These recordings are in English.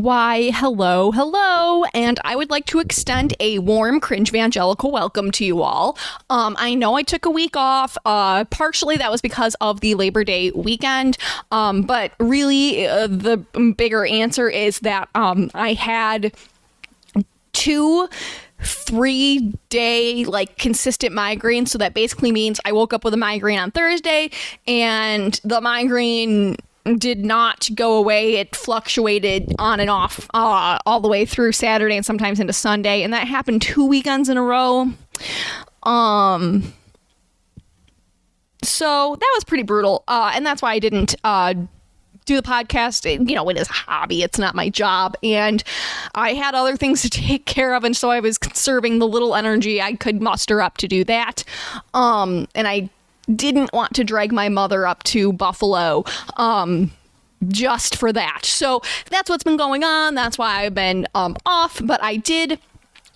Why, hello, hello, and I would like to extend a warm cringe evangelical welcome to you all. Um, I know I took a week off. Uh, partially that was because of the Labor Day weekend, um, but really uh, the bigger answer is that um, I had two three day like consistent migraine so that basically means i woke up with a migraine on thursday and the migraine did not go away it fluctuated on and off uh, all the way through saturday and sometimes into sunday and that happened two weekends in a row um so that was pretty brutal uh, and that's why i didn't uh, do the podcast. You know, it is a hobby, it's not my job. And I had other things to take care of. And so I was conserving the little energy I could muster up to do that. Um, and I didn't want to drag my mother up to Buffalo. Um, just for that. So that's what's been going on. That's why I've been um, off. But I did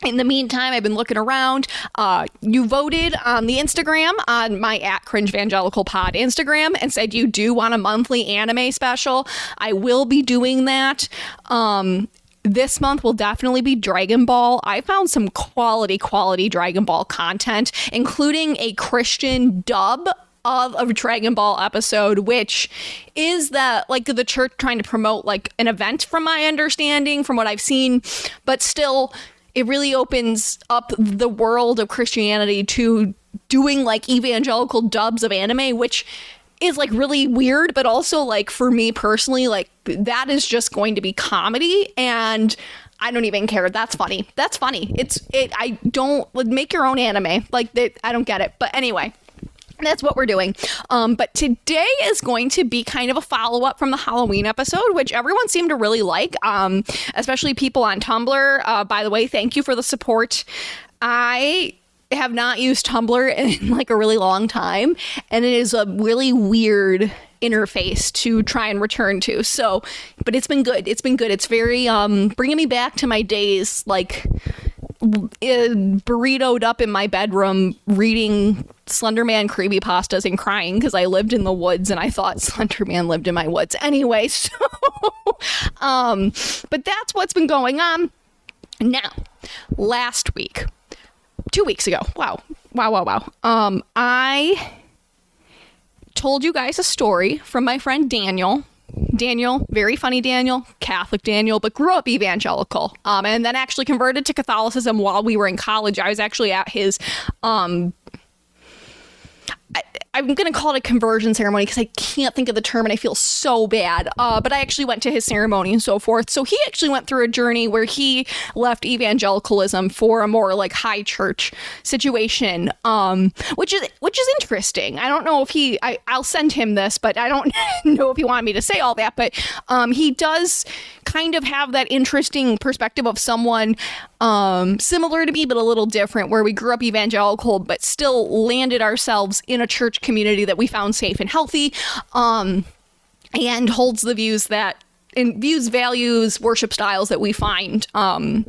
in the meantime, I've been looking around. Uh, you voted on the Instagram on my at cringe evangelical pod Instagram and said you do want a monthly anime special. I will be doing that. Um, this month will definitely be Dragon Ball. I found some quality, quality Dragon Ball content, including a Christian dub of a Dragon Ball episode, which is that like the church trying to promote like an event from my understanding, from what I've seen, but still it really opens up the world of Christianity to doing like evangelical dubs of anime, which is like really weird, but also like for me personally, like that is just going to be comedy and I don't even care. That's funny. That's funny. It's it I don't like, make your own anime. Like they, I don't get it. But anyway, that's what we're doing. Um, but today is going to be kind of a follow up from the Halloween episode, which everyone seemed to really like, um, especially people on Tumblr. Uh, by the way, thank you for the support. I have not used Tumblr in like a really long time, and it is a really weird interface to try and return to. So, but it's been good. It's been good. It's very um bringing me back to my days like burritoed up in my bedroom reading Slenderman creepy pastas and crying because I lived in the woods and I thought Slenderman lived in my woods anyway. So, um, but that's what's been going on. Now, last week, two weeks ago, wow, wow, wow, wow. Um, I told you guys a story from my friend Daniel Daniel, very funny Daniel, Catholic Daniel, but grew up evangelical. Um, and then actually converted to Catholicism while we were in college. I was actually at his um, I'm going to call it a conversion ceremony because I can't think of the term and I feel so bad. Uh, but I actually went to his ceremony and so forth. So he actually went through a journey where he left evangelicalism for a more like high church situation, um, which is which is interesting. I don't know if he. I, I'll send him this, but I don't know if he wanted me to say all that. But um, he does kind of have that interesting perspective of someone um, similar to me, but a little different, where we grew up evangelical, but still landed ourselves in a church community that we found safe and healthy, um, and holds the views that and views, values, worship styles that we find um,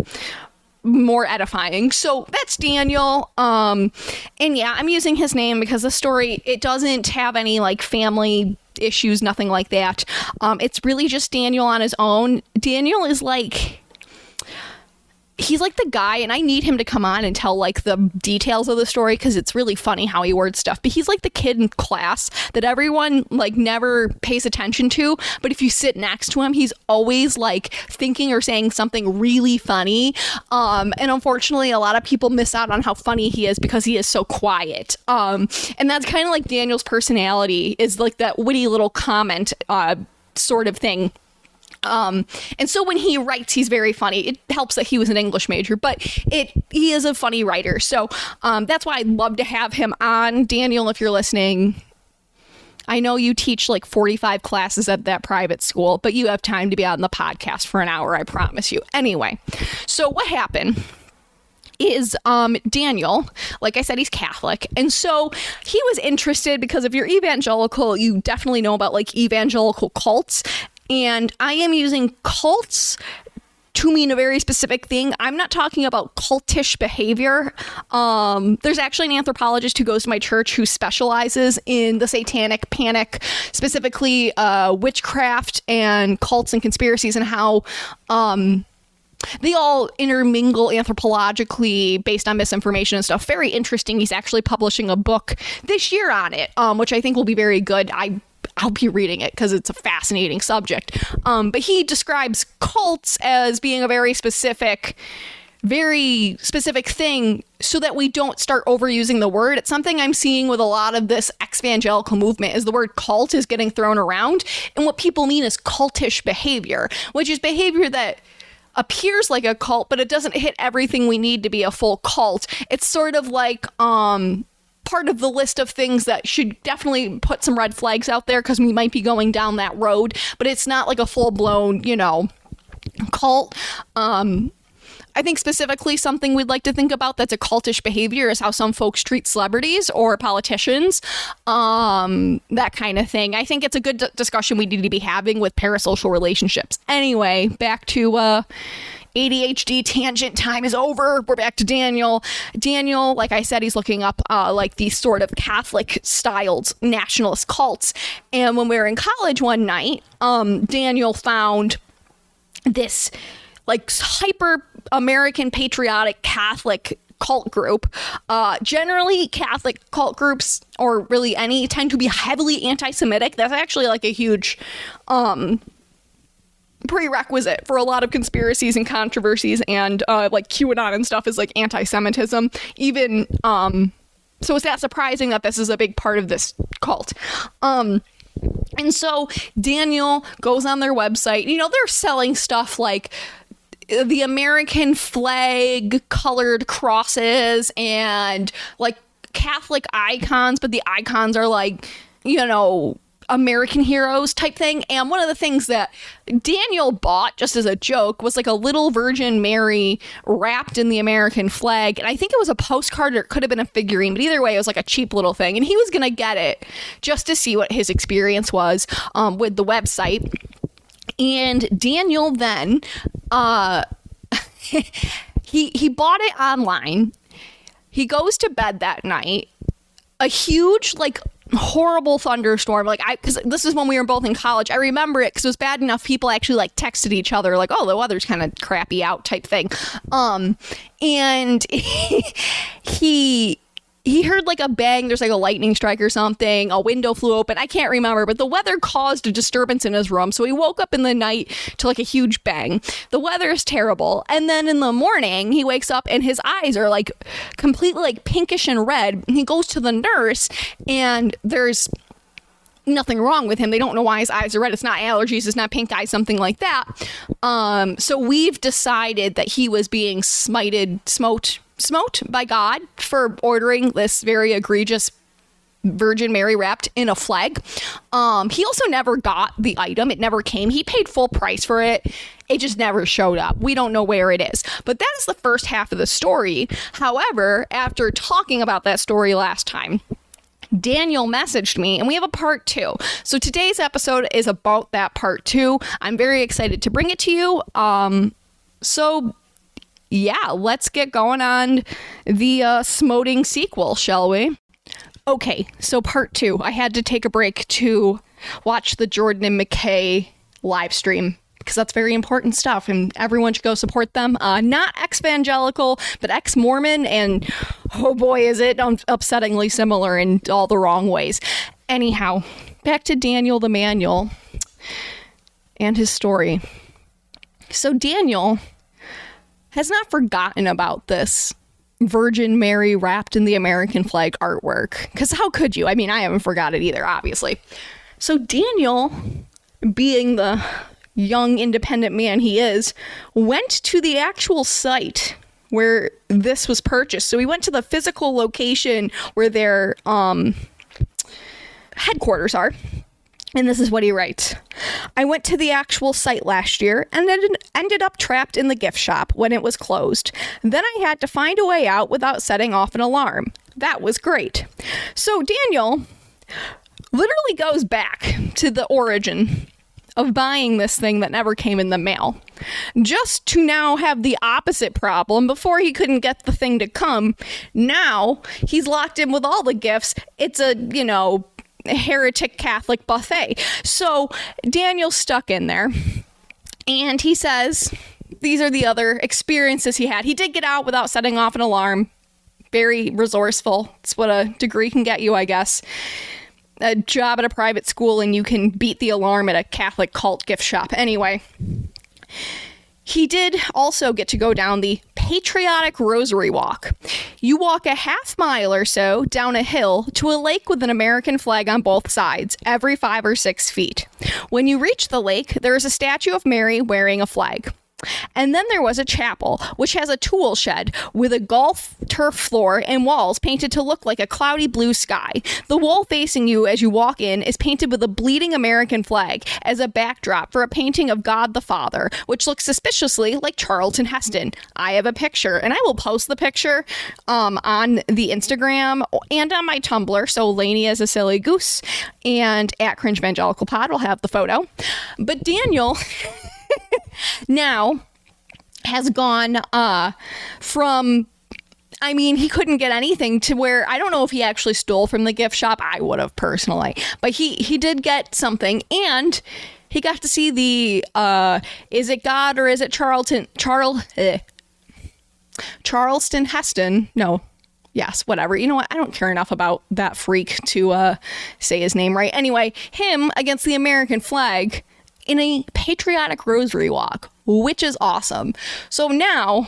more edifying. So that's Daniel. Um, and yeah, I'm using his name because the story it doesn't have any like family issues, nothing like that. Um, it's really just Daniel on his own. Daniel is like he's like the guy and i need him to come on and tell like the details of the story because it's really funny how he words stuff. But he's like the kid in class that everyone like never pays attention to. But if you sit next to him he's always like thinking or saying something really funny. Um and unfortunately a lot of people miss out on how funny he is because he is so quiet. Um and that's kind of like daniel's personality is like that witty little comment uh sort of thing um, and so when he writes, he's very funny. It helps that he was an English major, but it he is a funny writer. So um, that's why I'd love to have him on. Daniel, if you're listening, I know you teach like 45 classes at that private school, but you have time to be on the podcast for an hour, I promise you. Anyway, so what happened? is um Daniel. Like I said, he's Catholic. And so he was interested because if you're evangelical, you definitely know about like evangelical cults and I am using cults to mean a very specific thing. I'm not talking about cultish behavior. Um, there's actually an anthropologist who goes to my church who specializes in the satanic panic, specifically uh, witchcraft and cults and conspiracies, and how. Um, they all intermingle anthropologically based on misinformation and stuff. Very interesting. He's actually publishing a book this year on it, um, which I think will be very good. I I'll be reading it because it's a fascinating subject. Um, but he describes cults as being a very specific, very specific thing so that we don't start overusing the word. It's something I'm seeing with a lot of this evangelical movement is the word cult is getting thrown around. And what people mean is cultish behavior, which is behavior that appears like a cult, but it doesn't hit everything we need to be a full cult. It's sort of like um part of the list of things that should definitely put some red flags out there because we might be going down that road, but it's not like a full blown, you know, cult. Um, I think specifically something we'd like to think about that's a cultish behavior is how some folks treat celebrities or politicians, um, that kind of thing. I think it's a good d- discussion we need to be having with parasocial relationships. Anyway, back to uh, ADHD tangent time is over. We're back to Daniel. Daniel, like I said, he's looking up uh, like these sort of Catholic styled nationalist cults. And when we were in college one night, um, Daniel found this like hyper American patriotic Catholic cult group. Uh, generally, Catholic cult groups, or really any, tend to be heavily anti Semitic. That's actually like a huge um, prerequisite for a lot of conspiracies and controversies and uh, like QAnon and stuff is like anti Semitism. Even, um, so it's not surprising that this is a big part of this cult. Um, and so Daniel goes on their website. You know, they're selling stuff like the American flag colored crosses and like Catholic icons, but the icons are like, you know, American heroes type thing. And one of the things that Daniel bought just as a joke was like a little Virgin Mary wrapped in the American flag. And I think it was a postcard or it could have been a figurine, but either way, it was like a cheap little thing. And he was going to get it just to see what his experience was um, with the website. And Daniel then, uh, he he bought it online. He goes to bed that night. A huge like horrible thunderstorm. Like I, because this is when we were both in college. I remember it because it was bad enough. People actually like texted each other like, "Oh, the weather's kind of crappy out" type thing. Um, and he he heard like a bang. There's like a lightning strike or something. A window flew open. I can't remember, but the weather caused a disturbance in his room. So he woke up in the night to like a huge bang. The weather is terrible. And then in the morning, he wakes up and his eyes are like completely like pinkish and red. He goes to the nurse and there's nothing wrong with him. They don't know why his eyes are red. It's not allergies, it's not pink eye, something like that. Um, so we've decided that he was being smited, smote smote by God for ordering this very egregious Virgin Mary wrapped in a flag. Um, he also never got the item. It never came. He paid full price for it. It just never showed up. We don't know where it is. But that is the first half of the story. However, after talking about that story last time, Daniel messaged me and we have a part two. So today's episode is about that part two. I'm very excited to bring it to you. Um, so yeah, let's get going on the uh, smoting sequel, shall we? Okay, so part two. I had to take a break to watch the Jordan and McKay live stream because that's very important stuff and everyone should go support them. Uh, not ex evangelical, but ex Mormon, and oh boy, is it upsettingly similar in all the wrong ways. Anyhow, back to Daniel the Manual and his story. So, Daniel has not forgotten about this Virgin Mary wrapped in the American flag artwork. Because how could you? I mean, I haven't forgot it either, obviously. So Daniel, being the young independent man he is, went to the actual site where this was purchased. So he went to the physical location where their um, headquarters are. And this is what he writes I went to the actual site last year and ended up trapped in the gift shop when it was closed. Then I had to find a way out without setting off an alarm. That was great. So Daniel literally goes back to the origin of buying this thing that never came in the mail. Just to now have the opposite problem. Before he couldn't get the thing to come, now he's locked in with all the gifts. It's a, you know, heretic Catholic buffet. So Daniel's stuck in there. And he says, these are the other experiences he had. He did get out without setting off an alarm. Very resourceful. It's what a degree can get you, I guess a job at a private school and you can beat the alarm at a Catholic cult gift shop. Anyway, he did also get to go down the patriotic rosary walk. You walk a half mile or so down a hill to a lake with an American flag on both sides, every five or six feet. When you reach the lake, there is a statue of Mary wearing a flag. And then there was a chapel, which has a tool shed with a golf turf floor and walls painted to look like a cloudy blue sky. The wall facing you as you walk in is painted with a bleeding American flag as a backdrop for a painting of God the Father, which looks suspiciously like Charlton Heston. I have a picture, and I will post the picture um, on the Instagram and on my Tumblr. So Laney is a silly goose, and at Cringe Evangelical Pod will have the photo. But Daniel. now has gone uh, from I mean, he couldn't get anything to where I don't know if he actually stole from the gift shop. I would have personally, but he he did get something, and he got to see the uh, is it God or is it Charlton Charles eh, Charleston Heston? No, yes, whatever. You know what? I don't care enough about that freak to uh, say his name right. Anyway, him against the American flag in a patriotic rosary walk, which is awesome. So now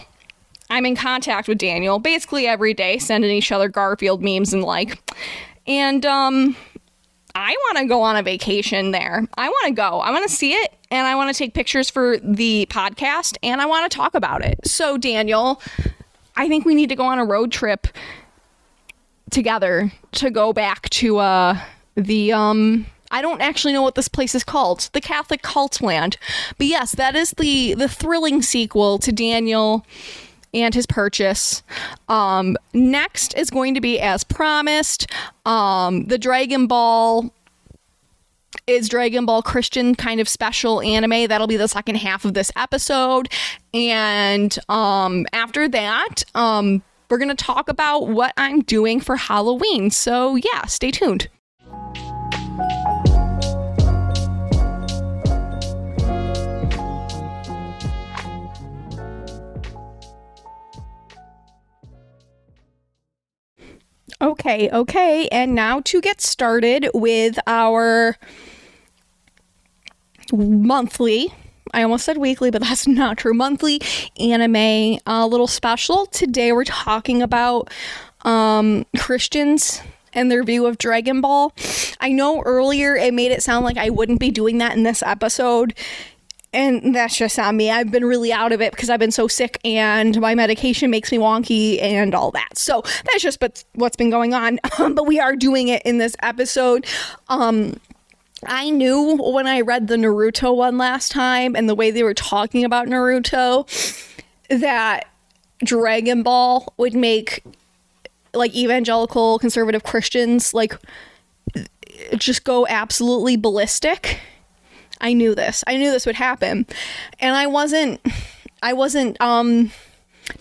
I'm in contact with Daniel basically every day, sending each other Garfield memes and like. And um I want to go on a vacation there. I want to go. I want to see it and I want to take pictures for the podcast and I want to talk about it. So Daniel, I think we need to go on a road trip together to go back to uh the um I don't actually know what this place is called. The Catholic Cult Land. But yes, that is the the thrilling sequel to Daniel and his purchase. Um, next is going to be as promised. Um, the Dragon Ball is Dragon Ball Christian kind of special anime. That'll be the second half of this episode. And um, after that, um, we're going to talk about what I'm doing for Halloween. So, yeah, stay tuned. Okay, okay. And now to get started with our monthly I almost said weekly, but that's not true. Monthly anime uh, little special. Today we're talking about um, Christians and their view of Dragon Ball. I know earlier it made it sound like I wouldn't be doing that in this episode. And that's just on me. I've been really out of it because I've been so sick and my medication makes me wonky and all that. So that's just but what's been going on. but we are doing it in this episode. Um, I knew when I read the Naruto one last time and the way they were talking about Naruto that Dragon Ball would make like evangelical conservative Christians like just go absolutely ballistic I knew this. I knew this would happen. And I wasn't I wasn't um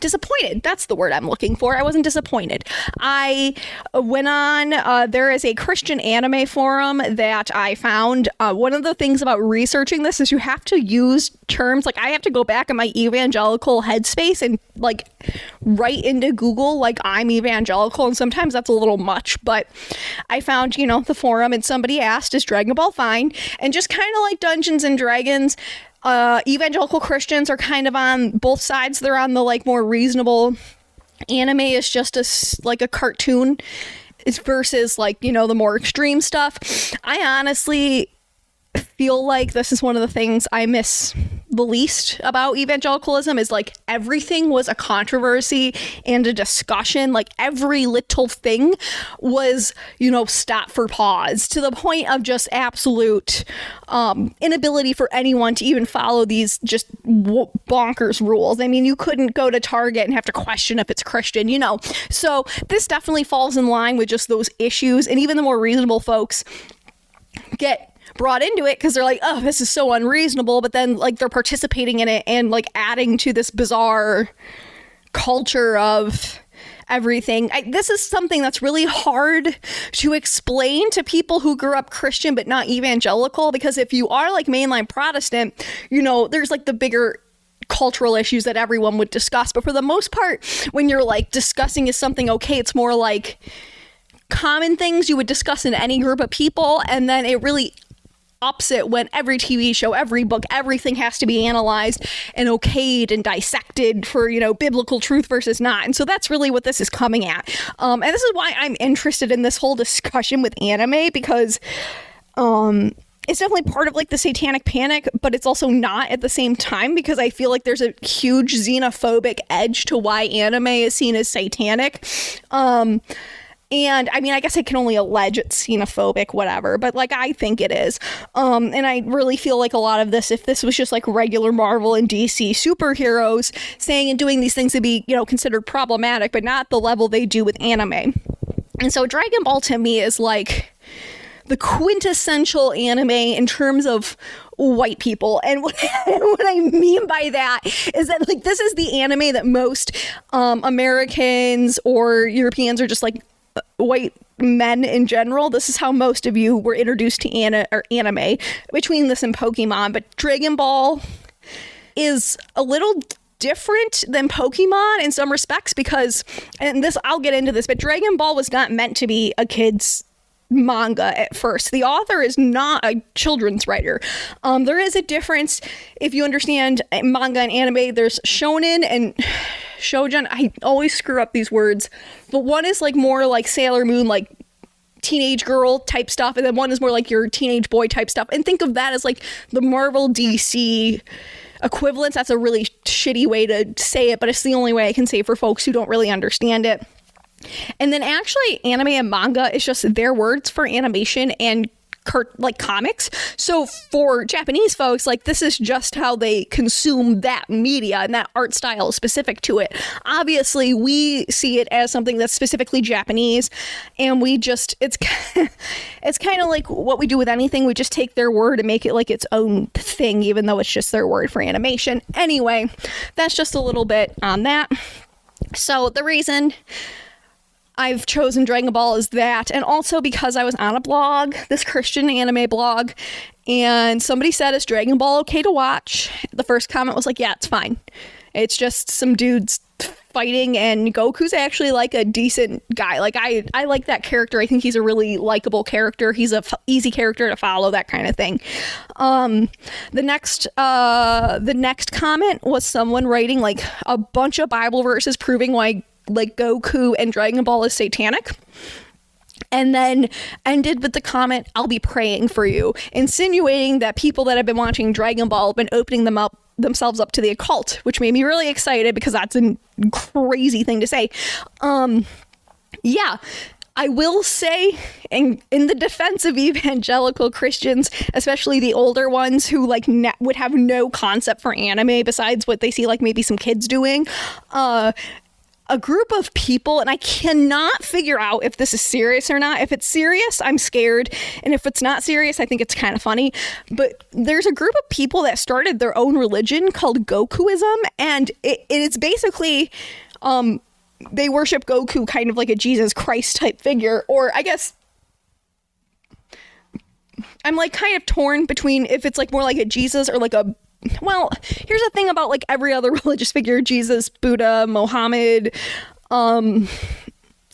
disappointed. That's the word I'm looking for. I wasn't disappointed. I went on, uh, there is a Christian anime forum that I found. Uh, one of the things about researching this is you have to use terms like I have to go back in my evangelical headspace and like write into Google like I'm evangelical, and sometimes that's a little much. But I found, you know, the forum and somebody asked, Is Dragon Ball fine? And just kind of like Dungeons and Dragons, uh, evangelical Christians are kind of on both sides. They're on the like more reasonable. Anime is just a like a cartoon versus like you know the more extreme stuff. I honestly feel like this is one of the things I miss the least about evangelicalism is like everything was a controversy and a discussion. Like every little thing was, you know, stop for pause to the point of just absolute um, inability for anyone to even follow these just bonkers rules. I mean, you couldn't go to Target and have to question if it's Christian, you know. So this definitely falls in line with just those issues. And even the more reasonable folks get brought into it because they're like, oh, this is so unreasonable. But then like they're participating in it and like adding to this bizarre culture of everything. I, this is something that's really hard to explain to people who grew up Christian but not evangelical because if you are like mainline Protestant, you know, there's like the bigger cultural issues that everyone would discuss. But for the most part, when you're like discussing is something okay, it's more like common things you would discuss in any group of people and then it really ups it when every TV show, every book, everything has to be analyzed and okayed and dissected for, you know, biblical truth versus not. And so that's really what this is coming at. Um, and this is why I'm interested in this whole discussion with anime because um, it's definitely part of like the satanic panic, but it's also not at the same time because I feel like there's a huge xenophobic edge to why anime is seen as satanic. Um, and I mean, I guess I can only allege it's xenophobic, whatever, but like I think it is. Um, and I really feel like a lot of this, if this was just like regular Marvel and DC superheroes saying and doing these things to be, you know, considered problematic, but not the level they do with anime. And so Dragon Ball to me is like the quintessential anime in terms of white people. And what, what, I mean by that is that like this is the anime that most um, Americans or Europeans are just like white men in general. This is how most of you were introduced to ana- or anime between this and Pokemon. But Dragon Ball is a little different than Pokemon in some respects because, and this I'll get into this, but Dragon Ball was not meant to be a kid's manga at first. The author is not a children's writer. Um, there is a difference if you understand manga and anime. There's shonen and shoujin. I always screw up these words, but one is like more like Sailor Moon, like teenage girl type stuff, and then one is more like your teenage boy type stuff. And think of that as like the Marvel DC equivalents. That's a really shitty way to say it, but it's the only way I can say for folks who don't really understand it. And then actually, anime and manga is just their words for animation and like comics. So for Japanese folks, like this is just how they consume that media and that art style specific to it. Obviously, we see it as something that's specifically Japanese, and we just it's it's kind of like what we do with anything. We just take their word and make it like its own thing, even though it's just their word for animation. Anyway, that's just a little bit on that. So the reason I've chosen Dragon Ball as that, and also because I was on a blog, this Christian anime blog, and somebody said, Is Dragon Ball okay to watch? The first comment was like, Yeah, it's fine. It's just some dudes fighting and Goku's actually like a decent guy. Like I I like that character. I think he's a really likable character. He's a easy character to follow that kind of thing. Um the next uh the next comment was someone writing like a bunch of bible verses proving why like Goku and Dragon Ball is satanic and then ended with the comment, I'll be praying for you, insinuating that people that have been watching Dragon Ball have been opening them up themselves up to the occult, which made me really excited because that's a crazy thing to say. Um yeah, I will say, in, in the defense of evangelical Christians, especially the older ones who like ne- would have no concept for anime besides what they see like maybe some kids doing, uh, a group of people, and I cannot figure out if this is serious or not. If it's serious, I'm scared. And if it's not serious, I think it's kind of funny. But there's a group of people that started their own religion called Gokuism, and it, it's basically. Um, they worship Goku kind of like a Jesus Christ type figure, or I guess I'm like kind of torn between if it's like more like a Jesus or like a well, here's the thing about like every other religious figure Jesus, Buddha, Mohammed, um,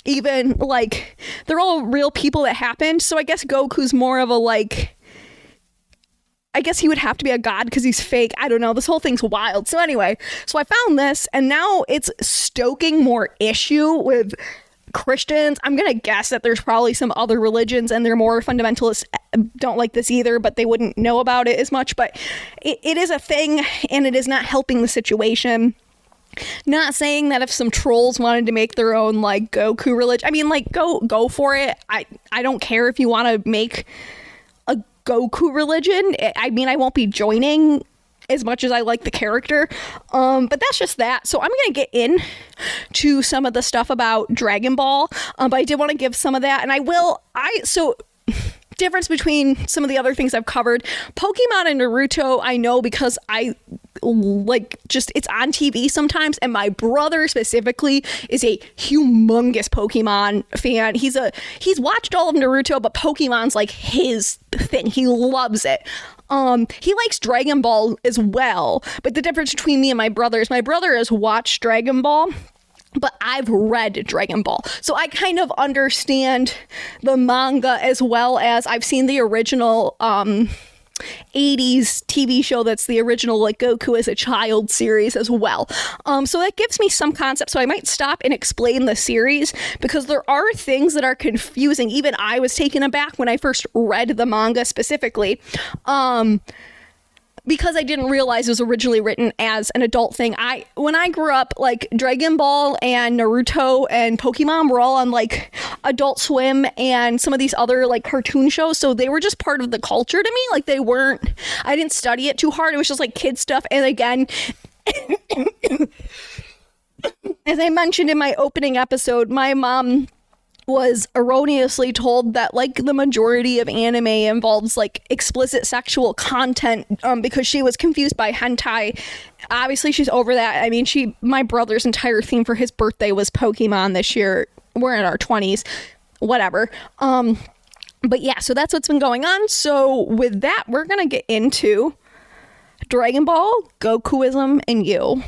even like they're all real people that happened. So I guess Goku's more of a like. I guess he would have to be a god because he's fake. I don't know. This whole thing's wild. So anyway, so I found this, and now it's stoking more issue with Christians. I'm going to guess that there's probably some other religions and they're more fundamentalists don't like this either, but they wouldn't know about it as much. But it, it is a thing and it is not helping the situation. Not saying that if some trolls wanted to make their own like Goku religion, I mean, like go go for it. I I don't care if you want to make a Goku religion. I mean, I won't be joining as much as I like the character. Um, but that's just that. So I'm gonna get in to some of the stuff about Dragon Ball. Um, but I did want to give some of that, and I will. I so difference between some of the other things I've covered. Pokemon and Naruto, I know because I like just it's on TV sometimes and my brother specifically is a humongous Pokemon fan. He's a he's watched all of Naruto but Pokemon's like his thing. He loves it. Um, he likes Dragon Ball as well, but the difference between me and my brother is my brother has watched Dragon Ball but I've read Dragon Ball. So I kind of understand the manga as well as I've seen the original um 80s TV show that's the original like Goku as a child series as well. Um, so that gives me some concept. So I might stop and explain the series because there are things that are confusing. Even I was taken aback when I first read the manga specifically. Um, because I didn't realize it was originally written as an adult thing. I when I grew up, like Dragon Ball and Naruto and Pokemon were all on like Adult Swim and some of these other like cartoon shows, so they were just part of the culture to me. Like they weren't. I didn't study it too hard. It was just like kid stuff. And again. as I mentioned in my opening episode, my mom was erroneously told that like the majority of anime involves like explicit sexual content um, because she was confused by hentai. Obviously she's over that. I mean she my brother's entire theme for his birthday was pokemon this year. We're in our 20s whatever. Um but yeah so that's what's been going on. So with that we're gonna get into dragon ball gokuism and you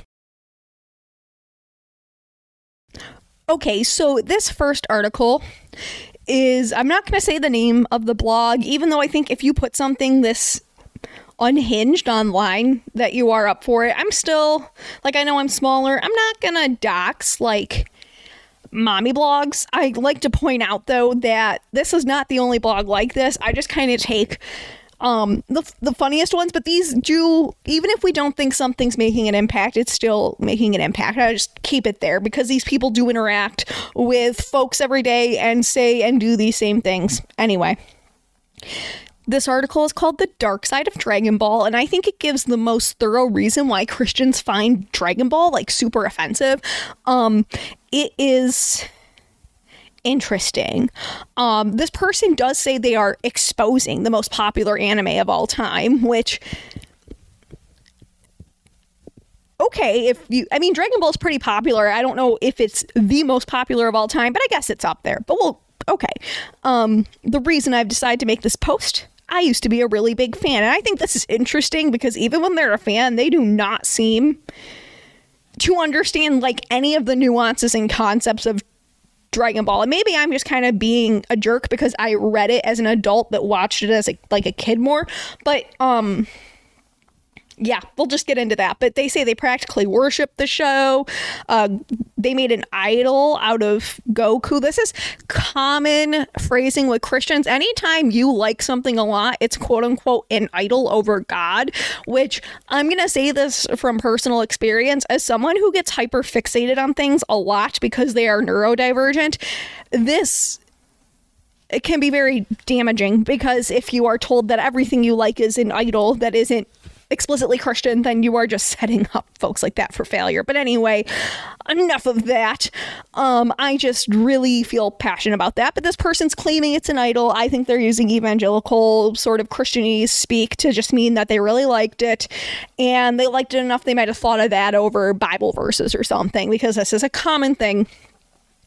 Okay, so this first article is I'm not going to say the name of the blog, even though I think if you put something this unhinged online that you are up for it, I'm still like I know I'm smaller. I'm not going to dox like mommy blogs. I like to point out though that this is not the only blog like this. I just kind of take um the the funniest ones but these do even if we don't think something's making an impact it's still making an impact i just keep it there because these people do interact with folks every day and say and do these same things anyway this article is called The Dark Side of Dragon Ball, and I think it gives the most thorough reason why Christians find Dragon Ball like super offensive. Um, it is interesting. Um, this person does say they are exposing the most popular anime of all time, which okay, if you, I mean, Dragon Ball is pretty popular. I don't know if it's the most popular of all time, but I guess it's up there. But we'll, okay. Um, the reason I've decided to make this post, I used to be a really big fan. And I think this is interesting because even when they're a fan, they do not seem to understand like any of the nuances and concepts of Dragon Ball. And maybe I'm just kind of being a jerk because I read it as an adult that watched it as a, like a kid more. But um yeah, we'll just get into that. But they say they practically worship the show. Uh, they made an idol out of Goku. This is common phrasing with Christians. Anytime you like something a lot, it's quote unquote an idol over God, which I'm going to say this from personal experience as someone who gets hyper fixated on things a lot because they are neurodivergent. This it can be very damaging because if you are told that everything you like is an idol that isn't explicitly Christian, then you are just setting up folks like that for failure. But anyway, enough of that. Um, I just really feel passionate about that. But this person's claiming it's an idol. I think they're using evangelical sort of Christianese speak to just mean that they really liked it. And they liked it enough they might have thought of that over Bible verses or something, because this is a common thing.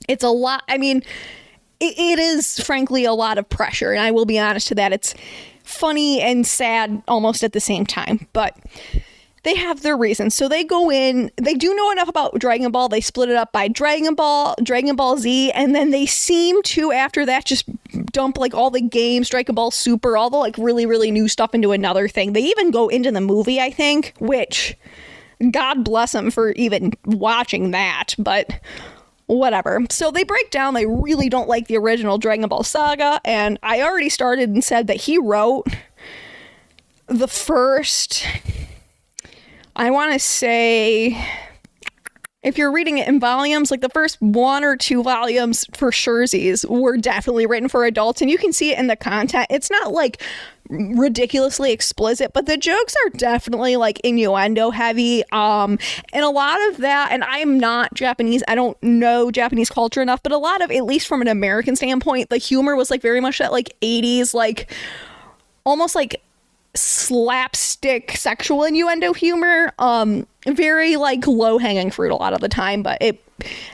It's a lot. I mean, it, it is frankly a lot of pressure. And I will be honest to that. It's funny and sad almost at the same time. But they have their reasons. So they go in, they do know enough about Dragon Ball. They split it up by Dragon Ball, Dragon Ball Z, and then they seem to, after that, just dump like all the games, Dragon Ball Super, all the like really, really new stuff into another thing. They even go into the movie, I think, which God bless them for even watching that. But whatever. So they break down they really don't like the original Dragon Ball Saga, and I already started and said that he wrote the first, I want to say, if you're reading it in volumes, like the first one or two volumes for Sherzies were definitely written for adults, and you can see it in the content. It's not like ridiculously explicit, but the jokes are definitely like innuendo heavy. Um, and a lot of that, and I'm not Japanese, I don't know Japanese culture enough, but a lot of, at least from an American standpoint, the humor was like very much that like 80s, like almost like slapstick sexual innuendo humor. Um, very like low hanging fruit a lot of the time, but it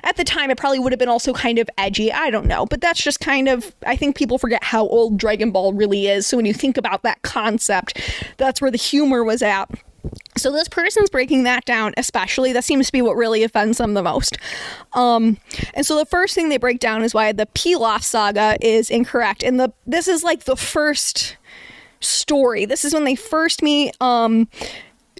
at the time it probably would have been also kind of edgy. I don't know, but that's just kind of I think people forget how old Dragon Ball really is. So when you think about that concept, that's where the humor was at. So this person's breaking that down, especially. That seems to be what really offends them the most. Um, and so the first thing they break down is why the Pilaf saga is incorrect. And the this is like the first story. This is when they first meet um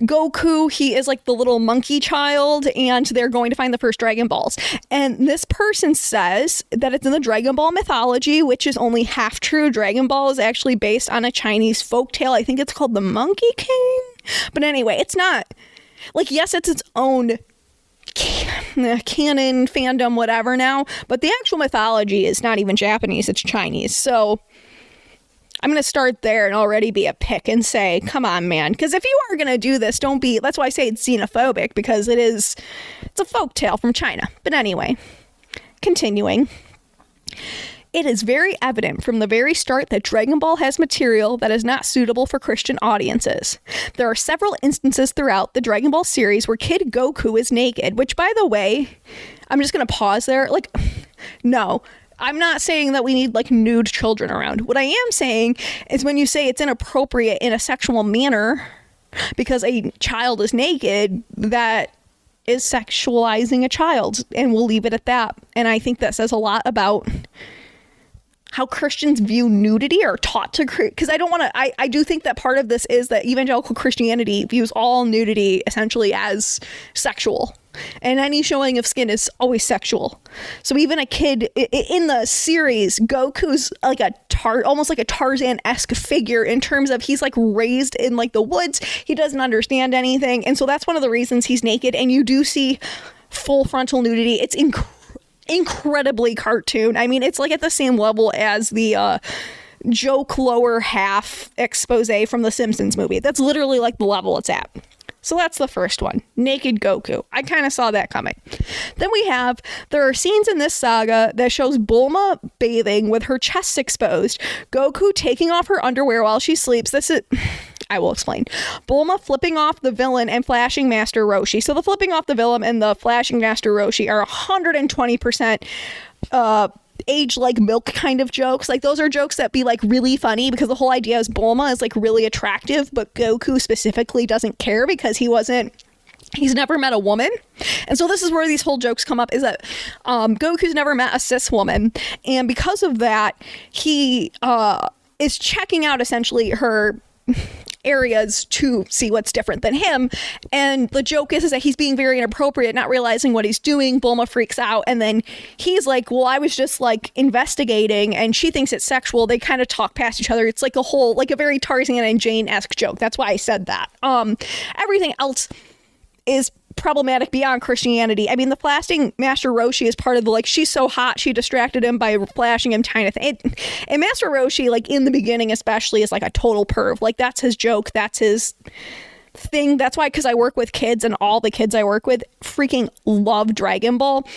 Goku, he is like the little monkey child, and they're going to find the first Dragon Balls. And this person says that it's in the Dragon Ball mythology, which is only half true. Dragon Ball is actually based on a Chinese folk tale. I think it's called the Monkey King. But anyway, it's not like, yes, it's its own canon, fandom, whatever now, but the actual mythology is not even Japanese, it's Chinese. So I'm going to start there and already be a pick and say, come on, man. Because if you are going to do this, don't be, that's why I say it's xenophobic because it is, it's a folk tale from China. But anyway, continuing. It is very evident from the very start that Dragon Ball has material that is not suitable for Christian audiences. There are several instances throughout the Dragon Ball series where Kid Goku is naked, which, by the way, I'm just going to pause there. Like, no, I'm not saying that we need like nude children around. What I am saying is when you say it's inappropriate in a sexual manner because a child is naked, that is sexualizing a child. And we'll leave it at that. And I think that says a lot about how Christians view nudity or taught to because I don't want to I, I do think that part of this is that evangelical Christianity views all nudity essentially as sexual and any showing of skin is always sexual. So even a kid in the series, Goku's like a tar, almost like a Tarzan esque figure in terms of he's like raised in like the woods. He doesn't understand anything, and so that's one of the reasons he's naked. And you do see full frontal nudity. It's incredible incredibly cartoon. I mean, it's like at the same level as the uh, joke lower half expose from the Simpsons movie. That's literally like the level it's at. So that's the first one Naked Goku. I kind of saw that coming. Then we have there are scenes in this saga that shows Bulma bathing with her chest exposed, Goku taking off her underwear while she sleeps. This is. I will explain. Bulma flipping off the villain and flashing Master Roshi. So the flipping off the villain and the flashing Master Roshi are 120% uh age like milk kind of jokes. Like those are jokes that be like really funny because the whole idea is Bulma is like really attractive, but Goku specifically doesn't care because he wasn't he's never met a woman and so this is where these whole jokes come up is that um, goku's never met a cis woman and because of that he uh, is checking out essentially her areas to see what's different than him. And the joke is, is that he's being very inappropriate, not realizing what he's doing. Bulma freaks out, and then he's like, "Well, I was just like investigating," and she thinks it's sexual. They kind of talk past each other. It's like a whole, like a very Tarzan and Jane esque joke. That's why I said that. Um, everything else is problematic beyond Christianity. I mean, the flashing Master Roshi is part of the like she's so hot she distracted him by flashing him tiny thing. And Master Roshi, like in the beginning especially, is like a total perv. Like that's his joke. That's his thing. That's why because I work with kids and all the kids I work with freaking love Dragon Ball.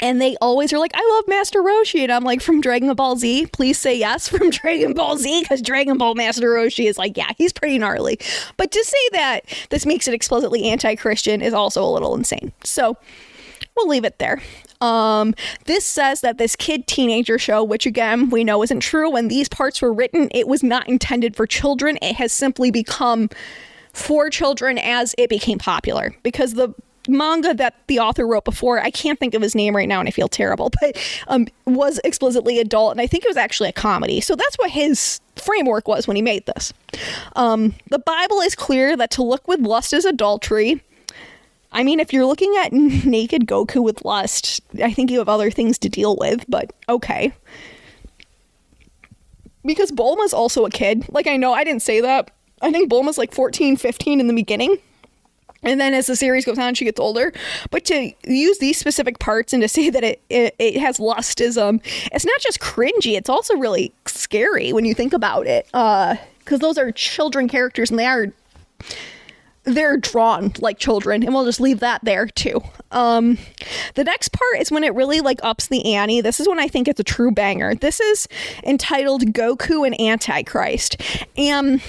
And they always are like, I love Master Roshi. And I'm like, from Dragon Ball Z, please say yes from Dragon Ball Z, because Dragon Ball Master Roshi is like, yeah, he's pretty gnarly. But to say that this makes it explicitly anti Christian is also a little insane. So we'll leave it there. Um, this says that this kid teenager show, which again we know isn't true, when these parts were written, it was not intended for children. It has simply become for children as it became popular because the manga that the author wrote before, I can't think of his name right now and I feel terrible, but um, was explicitly adult. And I think it was actually a comedy. So that's what his framework was when he made this. Um, the Bible is clear that to look with lust is adultery. I mean, if you're looking at naked Goku with lust, I think you have other things to deal with, but okay. Because Bulma's also a kid. Like, I know I didn't say that. I think Bulma's like 14, 15 in the beginning. And then as the series goes on, she gets older. But to use these specific parts and to say that it, it, it has lustism, it's not just cringy, it's also really scary when you think about it. Because because those are children characters and they are they're drawn like children and we'll just leave that there too um the next part is when it really like ups the ante this is when i think it's a true banger this is entitled goku and antichrist and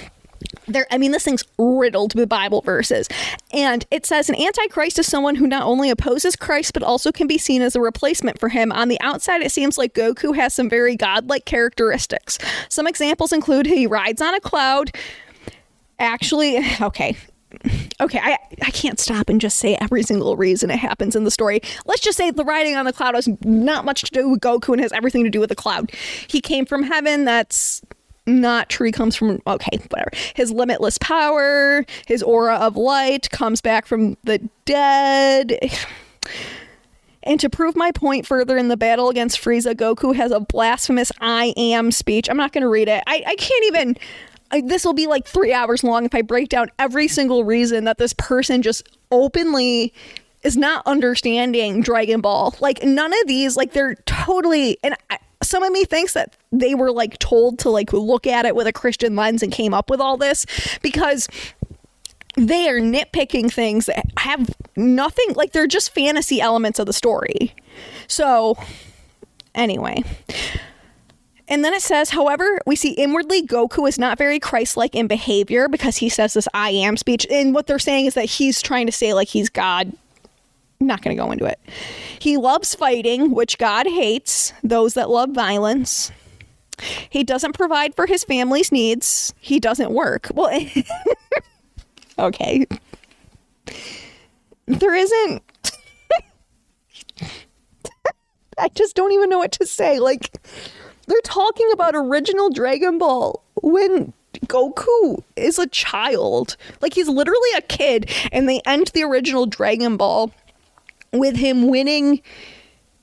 there i mean this thing's riddled with bible verses. And it says an antichrist is someone who not only opposes christ but also can be seen as a replacement for him. On the outside it seems like goku has some very godlike characteristics. Some examples include he rides on a cloud. Actually okay. Okay I, I can't stop and just say every single reason it happens in the story. Let's just say the riding on the cloud has not much to do with goku and has everything to do with the cloud. He came from heaven that's not tree comes from okay whatever his limitless power his aura of light comes back from the dead and to prove my point further in the battle against Frieza, Goku has a blasphemous I am speech. I'm not going to read it. I, I can't even. This will be like three hours long if I break down every single reason that this person just openly is not understanding Dragon Ball. Like, none of these, like, they're totally. And I, some of me thinks that they were like told to like look at it with a Christian lens and came up with all this because they are nitpicking things that have nothing like they're just fantasy elements of the story. So, anyway. And then it says, however, we see inwardly Goku is not very Christ like in behavior because he says this I am speech. And what they're saying is that he's trying to say, like, he's God. Not going to go into it. He loves fighting, which God hates, those that love violence. He doesn't provide for his family's needs. He doesn't work. Well, okay. There isn't. I just don't even know what to say. Like, they're talking about original Dragon Ball when Goku is a child. Like, he's literally a kid, and they end the original Dragon Ball with him winning.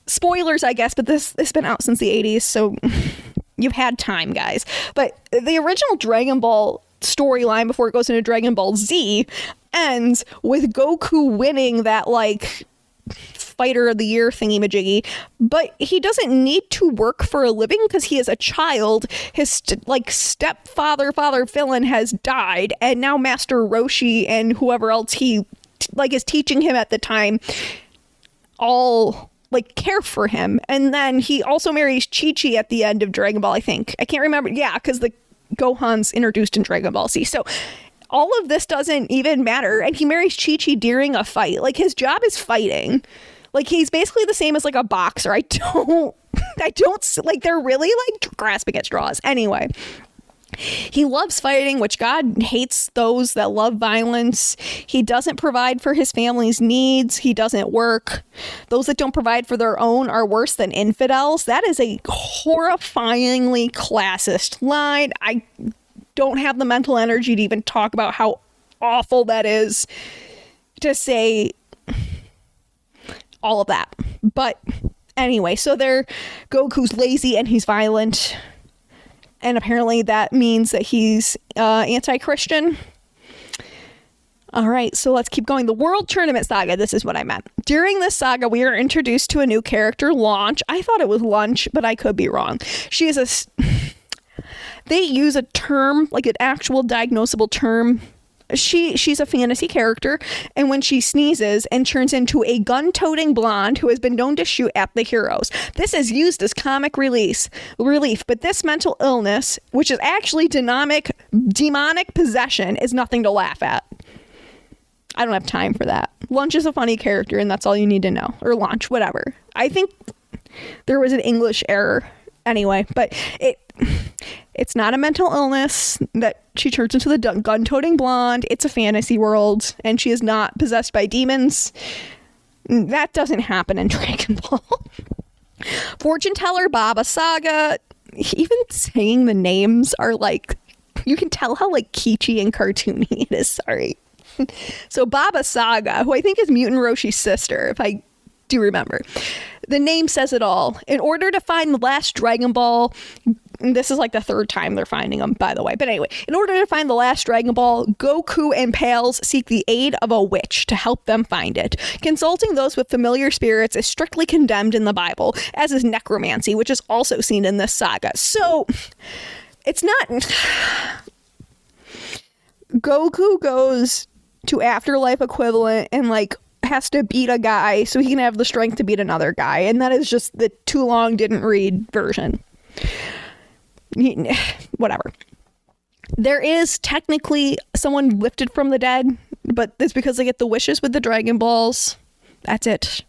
Spoilers, I guess, but this has been out since the 80s, so you've had time, guys. But the original Dragon Ball storyline before it goes into Dragon Ball Z ends with Goku winning that like fighter of the year thingy majiggy but he doesn't need to work for a living because he is a child his st- like stepfather father villain has died and now master roshi and whoever else he like is teaching him at the time all like care for him. And then he also marries chi chi at the end of dragon ball i think. I can't remember. Yeah because the gohan's introduced in dragon ball z. So all of this doesn't even matter. And he marries chi chi during a fight. Like his job is fighting. Like he's basically the same as like a boxer. I don't I don't like they're really like grasping at straws. Anyway, he loves fighting, which God hates those that love violence. He doesn't provide for his family's needs. He doesn't work. Those that don't provide for their own are worse than infidels. That is a horrifyingly classist line. I don't have the mental energy to even talk about how awful that is to say all of that. But anyway, so they're Goku's lazy and he's violent. And apparently that means that he's uh, anti Christian. All right, so let's keep going. The World Tournament Saga, this is what I meant. During this saga, we are introduced to a new character, Launch. I thought it was Lunch, but I could be wrong. She is a. They use a term, like an actual diagnosable term she she's a fantasy character and when she sneezes and turns into a gun-toting blonde who has been known to shoot at the heroes this is used as comic release relief but this mental illness which is actually demonic demonic possession is nothing to laugh at I don't have time for that. Lunch is a funny character, and that's all you need to know. Or Launch, whatever. I think there was an English error anyway, but it it's not a mental illness that she turns into the gun toting blonde. It's a fantasy world, and she is not possessed by demons. That doesn't happen in Dragon Ball. Fortune teller Baba Saga. Even saying the names are like, you can tell how like kitschy and cartoony it is. Sorry. so Baba Saga, who I think is Muten Roshi's sister, if I do remember. The name says it all. In order to find the last Dragon Ball, this is like the third time they're finding them, by the way. But anyway, in order to find the last Dragon Ball, Goku and Pals seek the aid of a witch to help them find it. Consulting those with familiar spirits is strictly condemned in the Bible, as is necromancy, which is also seen in this saga. So it's not. Goku goes to afterlife equivalent and like has to beat a guy so he can have the strength to beat another guy. And that is just the too long didn't read version. Whatever. There is technically someone lifted from the dead, but it's because they get the wishes with the Dragon Balls. That's it.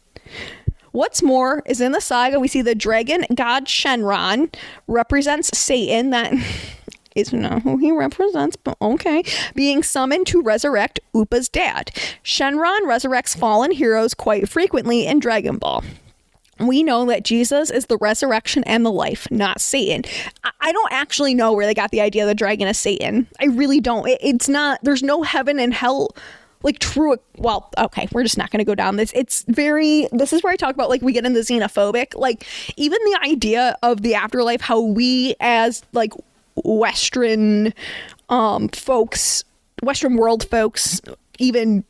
What's more is in the saga we see the dragon god Shenron represents Satan that is not who he represents, but okay, being summoned to resurrect Upa's dad. Shenron resurrects fallen heroes quite frequently in Dragon Ball we know that Jesus is the resurrection and the life, not Satan. I don't actually know where they got the idea the dragon is Satan. I really don't. It's not, there's no heaven and hell like true well okay we're just not going to go down this it's very this is where i talk about like we get into xenophobic like even the idea of the afterlife how we as like western um folks western world folks even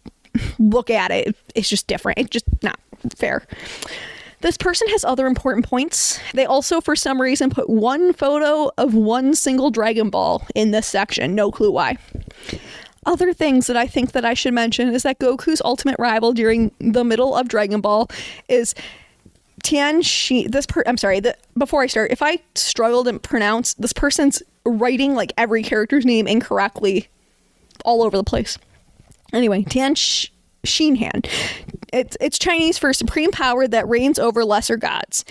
look at it it's just different it's just not fair this person has other important points. They also, for some reason, put one photo of one single Dragon Ball in this section. No clue why. Other things that I think that I should mention is that Goku's ultimate rival during the middle of Dragon Ball is Tian Shi. This per I'm sorry. The, before I start, if I struggled to pronounce this person's writing like every character's name incorrectly, all over the place. Anyway, Tian Sh- Xinhan. It's it's Chinese for supreme power that reigns over lesser gods.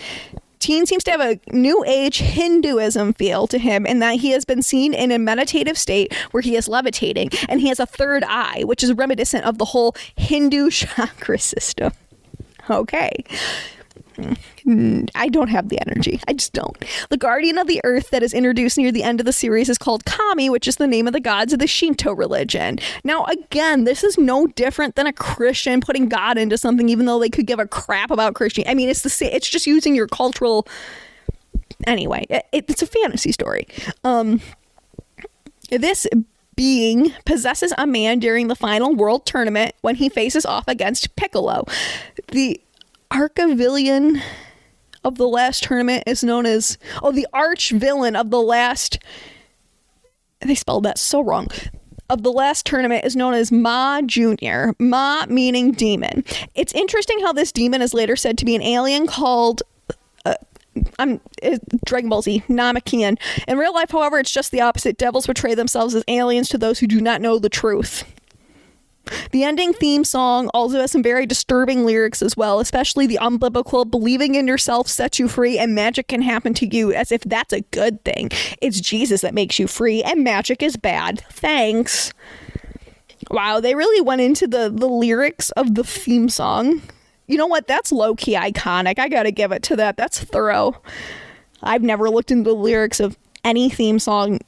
Tien seems to have a new age Hinduism feel to him in that he has been seen in a meditative state where he is levitating and he has a third eye, which is reminiscent of the whole Hindu chakra system. Okay. I don't have the energy. I just don't. The guardian of the earth that is introduced near the end of the series is called Kami, which is the name of the gods of the Shinto religion. Now, again, this is no different than a Christian putting God into something, even though they could give a crap about Christian. I mean, it's the same. It's just using your cultural. Anyway, it, it's a fantasy story. Um, this being possesses a man during the final world tournament when he faces off against Piccolo. The Archivillain of the last tournament is known as oh the arch villain of the last they spelled that so wrong of the last tournament is known as Ma Junior. Ma meaning demon. It's interesting how this demon is later said to be an alien called uh, I'm uh, Dragon Ball Z, Namekian. In real life, however, it's just the opposite. Devils portray themselves as aliens to those who do not know the truth. The ending theme song also has some very disturbing lyrics as well, especially the unbiblical believing in yourself sets you free and magic can happen to you as if that's a good thing. It's Jesus that makes you free and magic is bad. Thanks. Wow, they really went into the the lyrics of the theme song. You know what? That's low key iconic. I got to give it to that. That's thorough. I've never looked into the lyrics of any theme song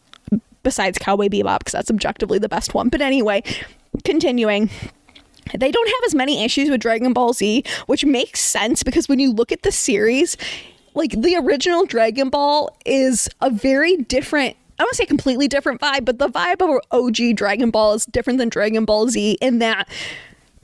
besides Cowboy Bebop because that's objectively the best one. But anyway, continuing. They don't have as many issues with Dragon Ball Z, which makes sense because when you look at the series, like the original Dragon Ball is a very different I don't say completely different vibe, but the vibe of OG Dragon Ball is different than Dragon Ball Z in that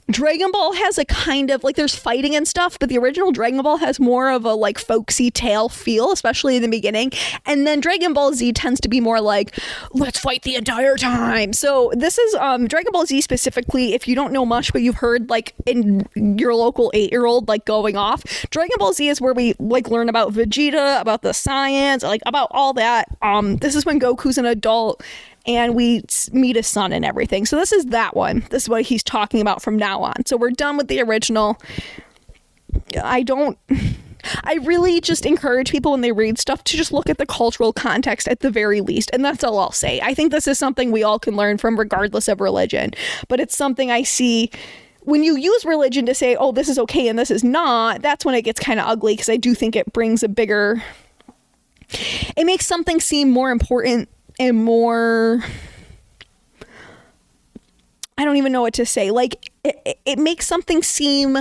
Dragon Ball has a kind of like there's fighting and stuff, but the original Dragon Ball has more of a like folksy tale feel, especially in the beginning. And then Dragon Ball Z tends to be more like, let's fight the entire time. So this is um Dragon Ball Z specifically, if you don't know much, but you've heard like in your local eight year old like going off, Dragon Ball Z is where we like learn about Vegeta, about the science, like about all that. Um, this is when Goku's an adult and we meet his son and everything. So this is that one. This is what he's talking about from now on. So we're done with the original. I don't. I really just encourage people when they read stuff to just look at the cultural context at the very least. And that's all I'll say. I think this is something we all can learn from, regardless of religion. But it's something I see when you use religion to say, oh, this is okay and this is not, that's when it gets kind of ugly because I do think it brings a bigger. It makes something seem more important and more I don't even know what to say. Like it, it makes something seem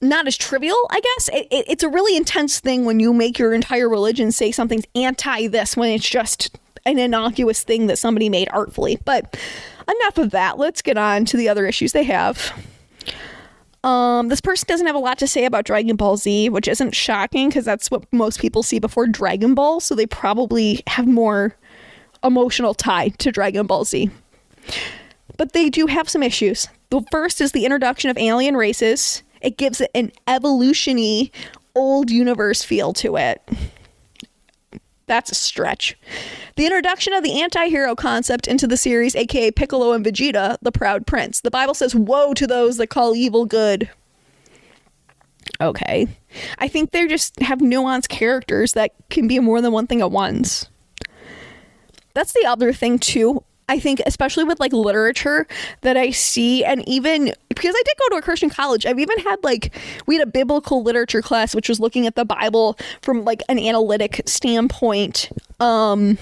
not as trivial, I guess. It, it, it's a really intense thing when you make your entire religion say something's anti this when it's just an innocuous thing that somebody made artfully. But enough of that. Let's get on to the other issues they have. Um, this person doesn't have a lot to say about Dragon Ball Z, which isn't shocking because that's what most people see before Dragon Ball. So they probably have more emotional tie to Dragon Ball Z. But they do have some issues. The first is the introduction of alien races. It gives it an evolutiony old universe feel to it. That's a stretch. The introduction of the anti hero concept into the series, aka Piccolo and Vegeta, the Proud Prince. The Bible says, Woe to those that call evil good. Okay. I think they just have nuanced characters that can be more than one thing at once. That's the other thing, too. I think, especially with like literature that I see, and even because I did go to a Christian college, I've even had like, we had a biblical literature class, which was looking at the Bible from like an analytic standpoint. Um,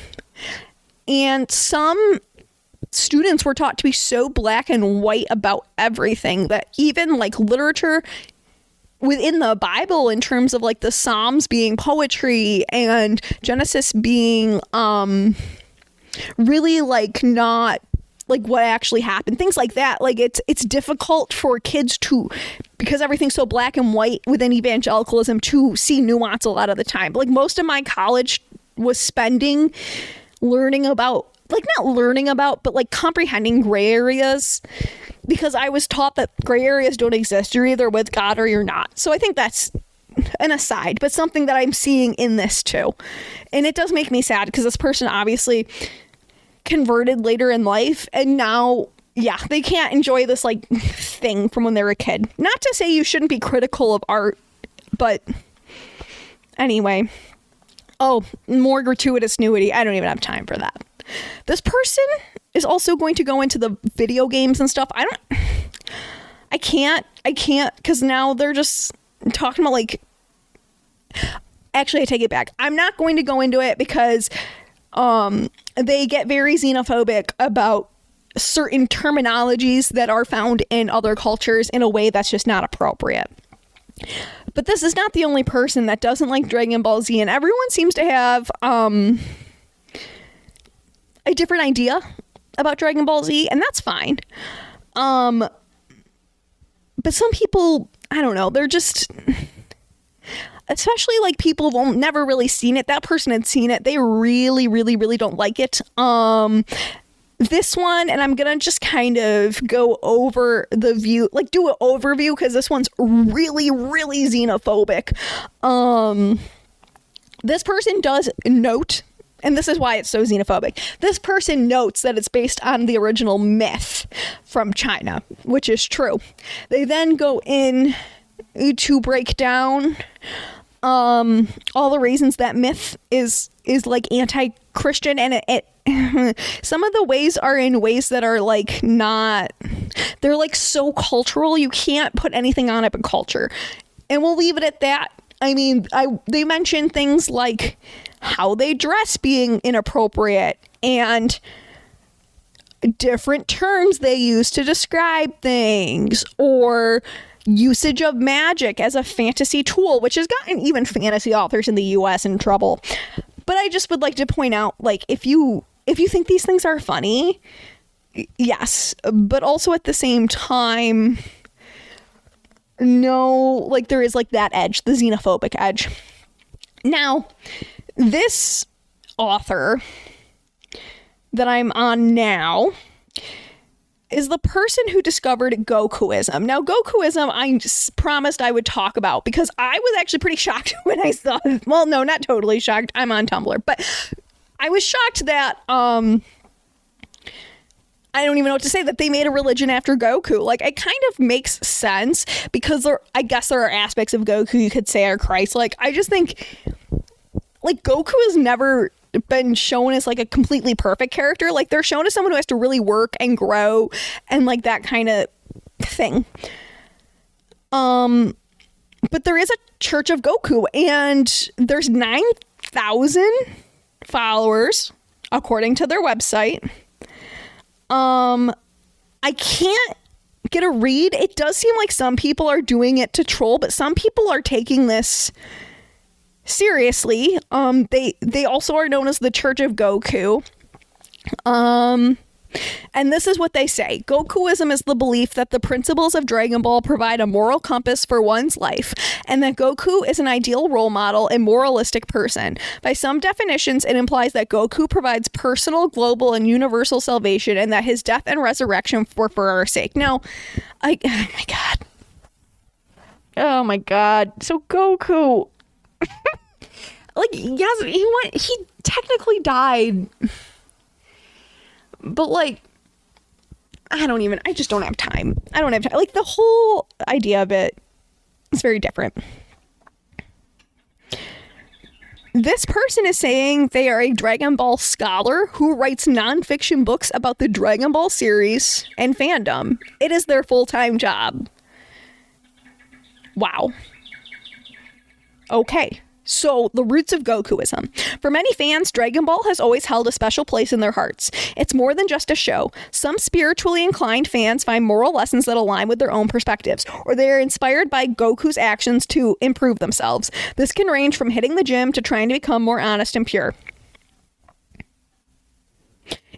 and some students were taught to be so black and white about everything that even like literature within the Bible in terms of like the Psalms being poetry and Genesis being um really like not like what actually happened things like that. Like it's it's difficult for kids to because everything's so black and white within evangelicalism to see nuance a lot of the time. Like most of my college was spending learning about like not learning about but like comprehending gray areas because I was taught that gray areas don't exist. You're either with God or you're not. So I think that's an aside but something that I'm seeing in this too. And it does make me sad because this person obviously converted later in life and now yeah they can't enjoy this like thing from when they were a kid. Not to say you shouldn't be critical of art but anyway. Oh more gratuitous nudity. I don't even have time for that. This person is also going to go into the video games and stuff. I don't i can't i can't because now they're just talking about like actually i take it back. I'm not going to go into it because um, they get very xenophobic about certain terminologies that are found in other cultures in a way that's just not appropriate. But this is not the only person that doesn't like Dragon Ball Z, and everyone seems to have um, a different idea about Dragon Ball Z, and that's fine. Um, but some people, I don't know, they're just especially like people who've never really seen it. That person had seen it. They really, really, really don't like it. Um, this one, and I'm gonna just kind of go over the view, like do an overview because this one's really, really xenophobic. Um, this person does note and this is why it's so xenophobic. This person notes that it's based on the original myth from China, which is true. They then go in to break down um all the reasons that myth is is like anti-christian and it, it some of the ways are in ways that are like not they're like so cultural you can't put anything on it but culture. And we'll leave it at that. I mean i they mention things like how they dress being inappropriate and different terms they use to describe things or usage of magic as a fantasy tool, which has gotten even fantasy authors in the US in trouble. But I just would like to point out like if you if you think these things are funny, yes, but also at the same time no, like there is like that edge, the xenophobic edge. Now, this author that I'm on now is the person who discovered Gokuism. Now, Gokuism, I promised I would talk about because I was actually pretty shocked when I saw. Well, no, not totally shocked. I'm on Tumblr, but I was shocked that um, I don't even know what to say that they made a religion after Goku. Like it kind of makes sense because there, I guess there are aspects of Goku you could say are Christ. Like I just think, like Goku is never been shown as like a completely perfect character. Like they're shown as someone who has to really work and grow and like that kind of thing. Um but there is a Church of Goku and there's 9,000 followers according to their website. Um I can't get a read. It does seem like some people are doing it to troll, but some people are taking this seriously. Um, they they also are known as the Church of Goku. Um, And this is what they say Gokuism is the belief that the principles of Dragon Ball provide a moral compass for one's life, and that Goku is an ideal role model and moralistic person. By some definitions, it implies that Goku provides personal, global, and universal salvation, and that his death and resurrection were for our sake. Now, I. Oh my god. Oh my god. So Goku. like, yes, he went. He technically died but like I don't even I just don't have time. I don't have time. Like the whole idea of it is very different. This person is saying they are a Dragon Ball scholar who writes nonfiction books about the Dragon Ball series and fandom. It is their full time job. Wow. Okay. So, the roots of Gokuism. For many fans, Dragon Ball has always held a special place in their hearts. It's more than just a show. Some spiritually inclined fans find moral lessons that align with their own perspectives, or they are inspired by Goku's actions to improve themselves. This can range from hitting the gym to trying to become more honest and pure.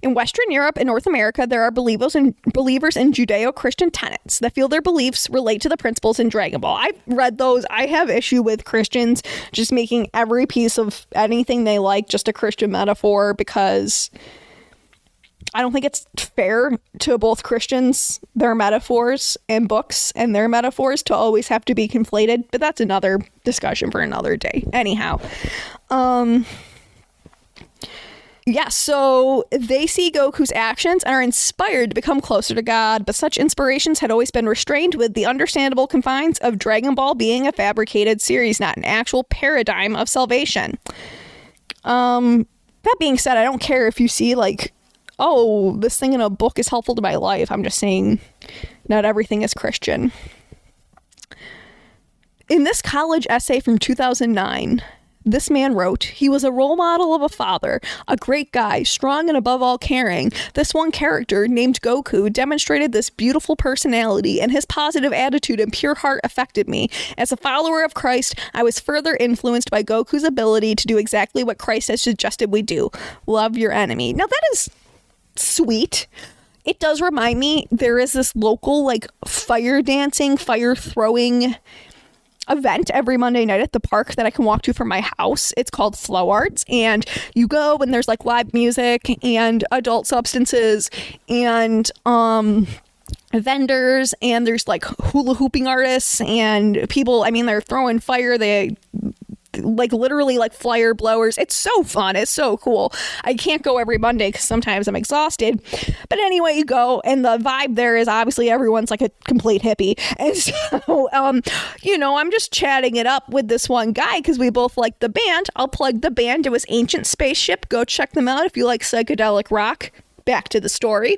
In Western Europe and North America, there are believers in believers in Judeo-Christian tenets that feel their beliefs relate to the principles in Dragon Ball. I've read those. I have issue with Christians just making every piece of anything they like just a Christian metaphor because I don't think it's fair to both Christians, their metaphors and books and their metaphors to always have to be conflated, but that's another discussion for another day. Anyhow, um yeah, so they see Goku's actions and are inspired to become closer to God, but such inspirations had always been restrained with the understandable confines of Dragon Ball being a fabricated series, not an actual paradigm of salvation. Um, that being said, I don't care if you see like, oh, this thing in a book is helpful to my life. I'm just saying, not everything is Christian. In this college essay from 2009, this man wrote, He was a role model of a father, a great guy, strong and above all caring. This one character, named Goku, demonstrated this beautiful personality, and his positive attitude and pure heart affected me. As a follower of Christ, I was further influenced by Goku's ability to do exactly what Christ has suggested we do love your enemy. Now, that is sweet. It does remind me there is this local, like, fire dancing, fire throwing event every Monday night at the park that I can walk to from my house. It's called Flow Arts. And you go and there's like live music and adult substances and, um, vendors and there's like hula hooping artists and people i mean they're throwing fire they like literally like flyer blowers. It's so fun. It's so cool. I can't go every Monday because sometimes I'm exhausted. But anyway, you go, and the vibe there is obviously everyone's like a complete hippie. And so, um, you know, I'm just chatting it up with this one guy because we both like the band. I'll plug the band. It was Ancient Spaceship. Go check them out if you like psychedelic rock. Back to the story.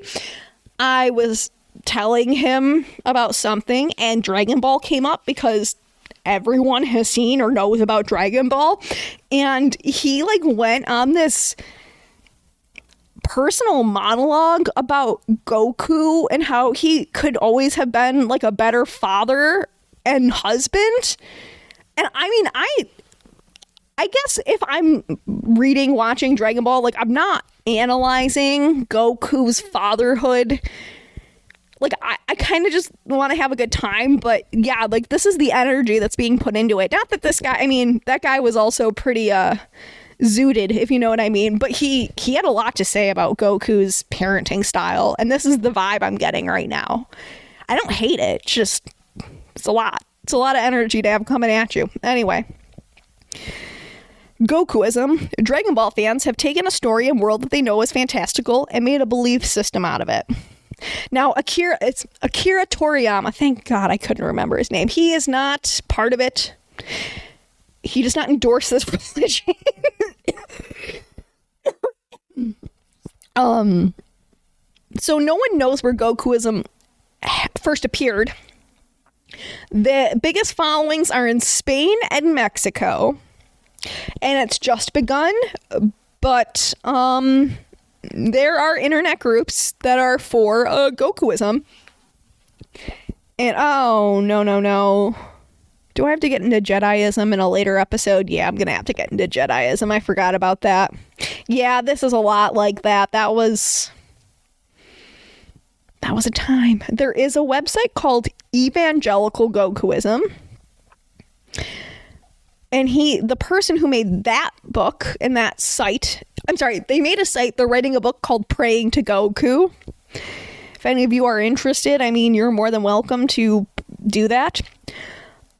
I was telling him about something, and Dragon Ball came up because everyone has seen or knows about Dragon Ball. And he like went on this personal monologue about Goku and how he could always have been like a better father and husband. And I mean, I I guess if I'm reading watching Dragon Ball like I'm not analyzing Goku's fatherhood like I, I kind of just want to have a good time but yeah like this is the energy that's being put into it. Not that this guy i mean that guy was also pretty uh zooted if you know what i mean but he he had a lot to say about goku's parenting style and this is the vibe i'm getting right now. I don't hate it it's just it's a lot. It's a lot of energy to have coming at you. Anyway. Gokuism, Dragon Ball fans have taken a story and world that they know is fantastical and made a belief system out of it. Now, Akira, it's Akira Toriyama. Thank God I couldn't remember his name. He is not part of it. He does not endorse this religion. um, so no one knows where Gokuism first appeared. The biggest followings are in Spain and Mexico, and it's just begun. But um, there are internet groups that are for uh, Gokuism. And oh, no, no, no. Do I have to get into Jediism in a later episode? Yeah, I'm going to have to get into Jediism. I forgot about that. Yeah, this is a lot like that. That was. that was a time. There is a website called Evangelical Gokuism. And he, the person who made that book and that site, I'm sorry, they made a site, they're writing a book called Praying to Goku. If any of you are interested, I mean, you're more than welcome to do that.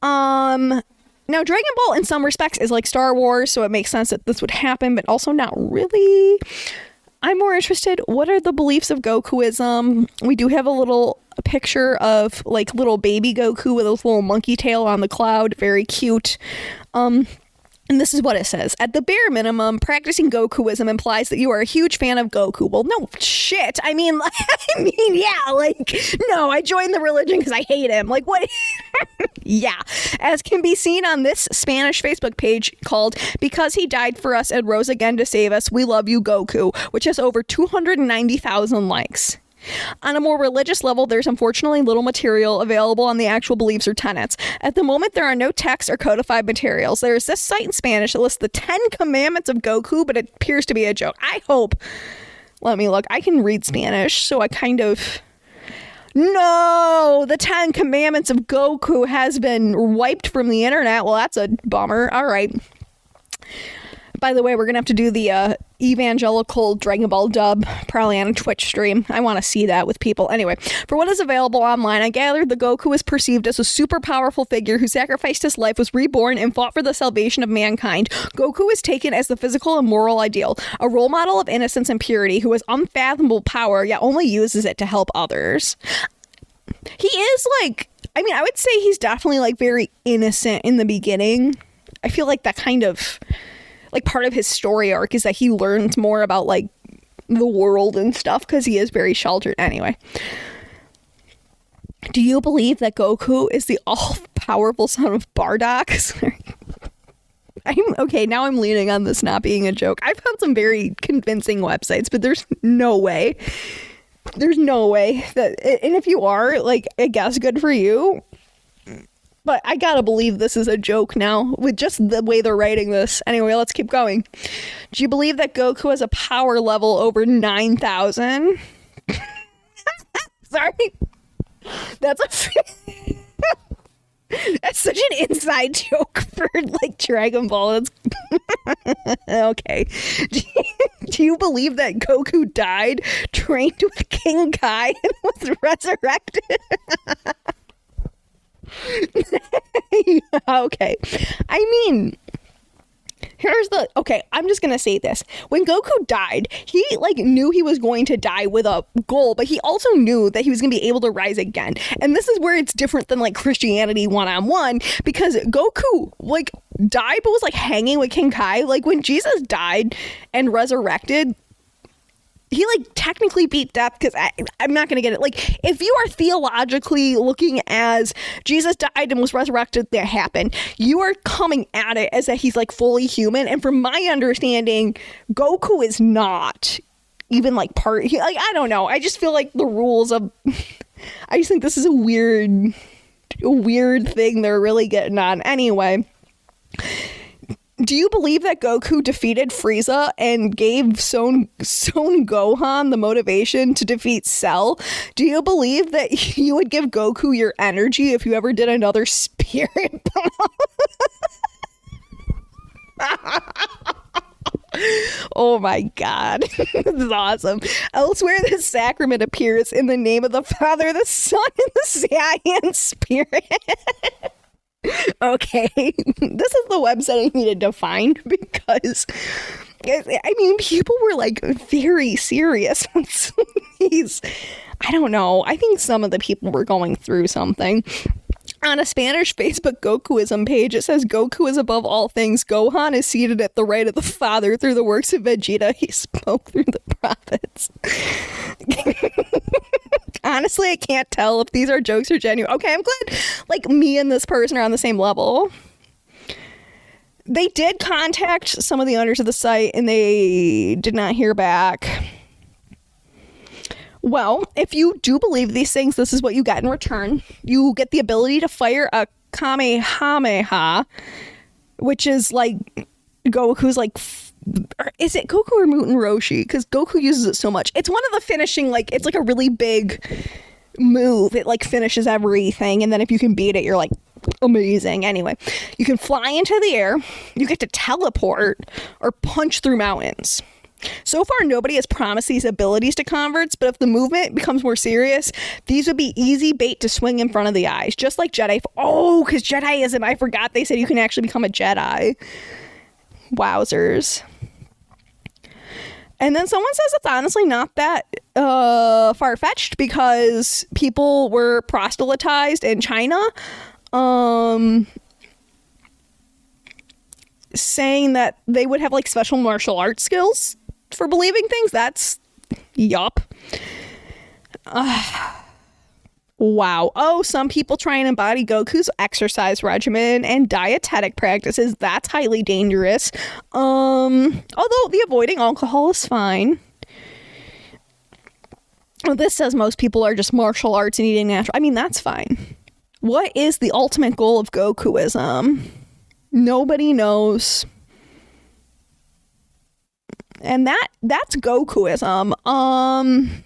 Um, now, Dragon Ball, in some respects, is like Star Wars, so it makes sense that this would happen, but also not really. I'm more interested. What are the beliefs of Gokuism? We do have a little picture of like little baby Goku with a little monkey tail on the cloud. Very cute. Um, and this is what it says. At the bare minimum, practicing Gokuism implies that you are a huge fan of Goku. Well, no shit. I mean, I mean, yeah, like, no, I joined the religion because I hate him. Like, what? yeah. As can be seen on this Spanish Facebook page called Because He Died for Us and Rose Again to Save Us, We Love You Goku, which has over 290,000 likes. On a more religious level, there's unfortunately little material available on the actual beliefs or tenets. At the moment, there are no texts or codified materials. There is this site in Spanish that lists the Ten Commandments of Goku, but it appears to be a joke. I hope. Let me look. I can read Spanish, so I kind of. No, the Ten Commandments of Goku has been wiped from the internet. Well, that's a bummer. All right. By the way, we're gonna have to do the uh, evangelical Dragon Ball dub probably on a Twitch stream. I want to see that with people. Anyway, for what is available online, I gathered the Goku is perceived as a super powerful figure who sacrificed his life, was reborn, and fought for the salvation of mankind. Goku is taken as the physical and moral ideal, a role model of innocence and purity who has unfathomable power yet only uses it to help others. He is like, I mean, I would say he's definitely like very innocent in the beginning. I feel like that kind of like part of his story arc is that he learns more about like the world and stuff because he is very sheltered anyway. Do you believe that Goku is the all powerful son of Bardock? I'm okay, now I'm leaning on this not being a joke. I found some very convincing websites, but there's no way. There's no way that and if you are, like I guess good for you. But I gotta believe this is a joke now with just the way they're writing this. Anyway, let's keep going. Do you believe that Goku has a power level over 9,000? Sorry. That's a. That's such an inside joke for like Dragon Ball. That's okay. Do you, do you, believe that Goku died, trained with King Kai, and was resurrected? okay. I mean, here's the okay i'm just gonna say this. When goku died he like knew he was going to die with a goal but he also knew that he was gonna be able to rise again. And this is where it's different than like christianity one-on-one because goku like died but was like hanging with king kai. Like when jesus died and resurrected he like technically beat death because I'm not going to get it. Like, if you are theologically looking as Jesus died and was resurrected, that happened, you are coming at it as that he's like fully human. And from my understanding, Goku is not even like part. He, like, I don't know. I just feel like the rules of. I just think this is a weird, a weird thing they're really getting on. Anyway do you believe that Goku defeated Frieza and gave Son, Son Gohan the motivation to defeat Cell? Do you believe that you would give Goku your energy if you ever did another spirit bomb? oh my god. this is awesome. Elsewhere, the sacrament appears in the name of the Father, the Son, and the Saiyan Spirit okay, this is the website I needed to find because I mean, people were like very serious on these. I don't know. I think some of the people were going through something. On a Spanish Facebook Gokuism page, it says Goku is above all things. Gohan is seated at the right of the Father through the works of Vegeta. He spoke through the prophets. Honestly, I can't tell if these are jokes or genuine. Okay, I'm glad like me and this person are on the same level. They did contact some of the owners of the site and they did not hear back. Well, if you do believe these things, this is what you get in return. You get the ability to fire a Kamehameha, which is like Goku's like is it Goku or Muten Roshi? Because Goku uses it so much. It's one of the finishing, like it's like a really big move. It like finishes everything, and then if you can beat it, you're like amazing. Anyway, you can fly into the air, you get to teleport or punch through mountains. So far, nobody has promised these abilities to converts, but if the movement becomes more serious, these would be easy bait to swing in front of the eyes, just like Jedi. Oh, because Jediism, I forgot they said you can actually become a Jedi. Wowzers. And then someone says it's honestly not that uh, far fetched because people were proselytized in China. Um, saying that they would have like special martial arts skills for believing things. That's yup. Uh, wow. Oh, some people try and embody Goku's exercise regimen and dietetic practices. That's highly dangerous. Um, although the avoiding alcohol is fine. This says most people are just martial arts and eating natural. I mean, that's fine. What is the ultimate goal of Gokuism? Nobody knows and that that's Gokuism. Um,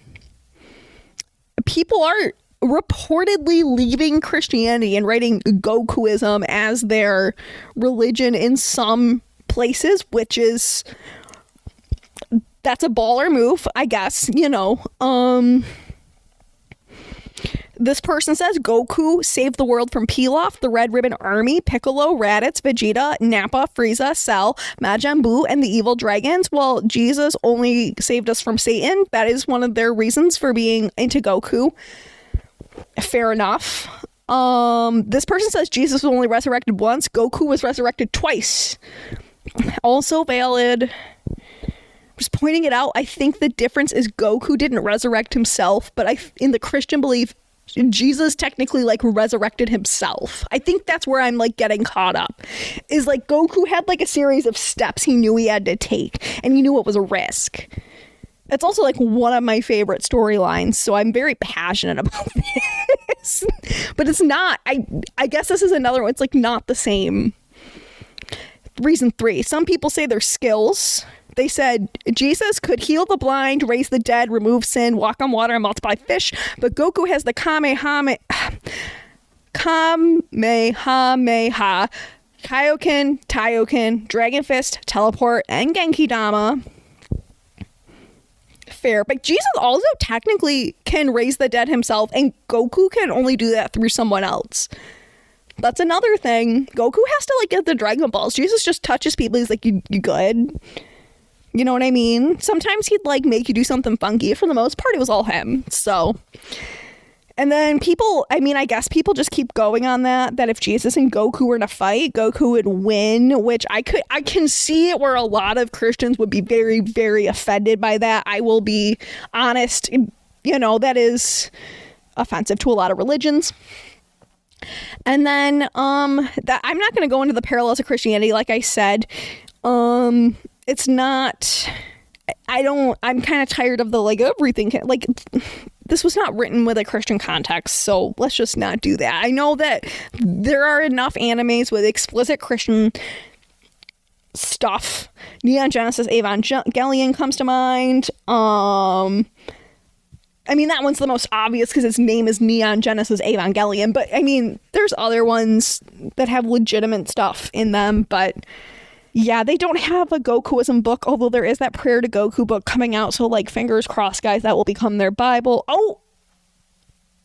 people are reportedly leaving Christianity and writing Gokuism as their religion in some places, which is that's a baller move, I guess. You know, um this person says Goku saved the world from Pilaf, the Red Ribbon Army, Piccolo, Raditz, Vegeta, Nappa, Frieza, Cell, Majin Buu, and the evil dragons. Well, Jesus only saved us from Satan. That is one of their reasons for being into Goku. Fair enough. Um, this person says Jesus was only resurrected once. Goku was resurrected twice. Also valid. Just pointing it out. I think the difference is Goku didn't resurrect himself, but I, in the Christian belief, Jesus technically like resurrected himself. I think that's where I'm like getting caught up. Is like Goku had like a series of steps he knew he had to take and he knew it was a risk. It's also like one of my favorite storylines, so I'm very passionate about this. but it's not I I guess this is another one. It's like not the same. Reason 3. Some people say they're skills they said Jesus could heal the blind, raise the dead, remove sin, walk on water, and multiply fish, but Goku has the Kamehameha. Kamehameha. Kaioken, Taiyoken, Dragon Fist, Teleport, and Genki Dama. Fair, but Jesus also technically can raise the dead himself, and Goku can only do that through someone else. That's another thing. Goku has to like get the Dragon Balls. Jesus just touches people. He's like, "You, you good?" You know what I mean? Sometimes he'd like make you do something funky. For the most part, it was all him. So, and then people, I mean, I guess people just keep going on that. That if Jesus and Goku were in a fight, Goku would win. Which I could, I can see it where a lot of Christians would be very, very offended by that. I will be honest. You know that is offensive to a lot of religions. And then um that I'm not going to go into the parallels of Christianity like I said. Um it's not I don't I'm kind of tired of the like everything like this was not written with a Christian context, so let's just not do that. I know that there are enough animes with explicit Christian stuff. Neon Genesis Evangelion comes to mind. Um I mean that one's the most obvious because its name is Neon Genesis Evangelion, but I mean there's other ones that have legitimate stuff in them, but yeah, they don't have a Gokuism book, although there is that Prayer to Goku book coming out. So, like, fingers crossed, guys, that will become their Bible. Oh,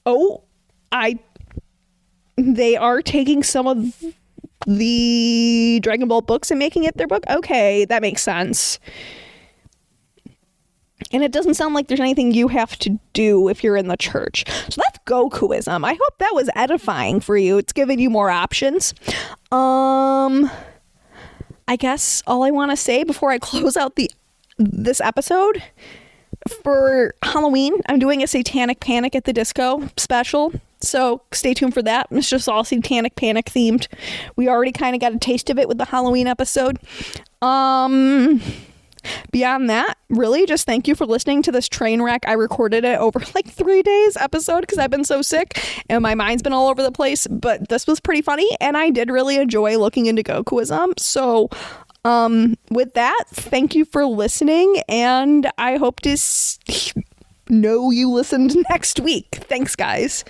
oh, I. They are taking some of the Dragon Ball books and making it their book. Okay, that makes sense. And it doesn't sound like there's anything you have to do if you're in the church. So that's Gokuism. I hope that was edifying for you. It's giving you more options. Um I guess all I want to say before I close out the this episode for Halloween, I'm doing a Satanic Panic at the Disco special. So stay tuned for that. It's just all Satanic Panic themed. We already kind of got a taste of it with the Halloween episode. Um beyond that, really just thank you for listening to this train wreck. I recorded it over like three days episode because I've been so sick and my mind's been all over the place. But this was pretty funny and I did really enjoy looking into Gokuism. So Um, with that, thank you for listening, and I hope to s- know you listened next week. Thanks, guys.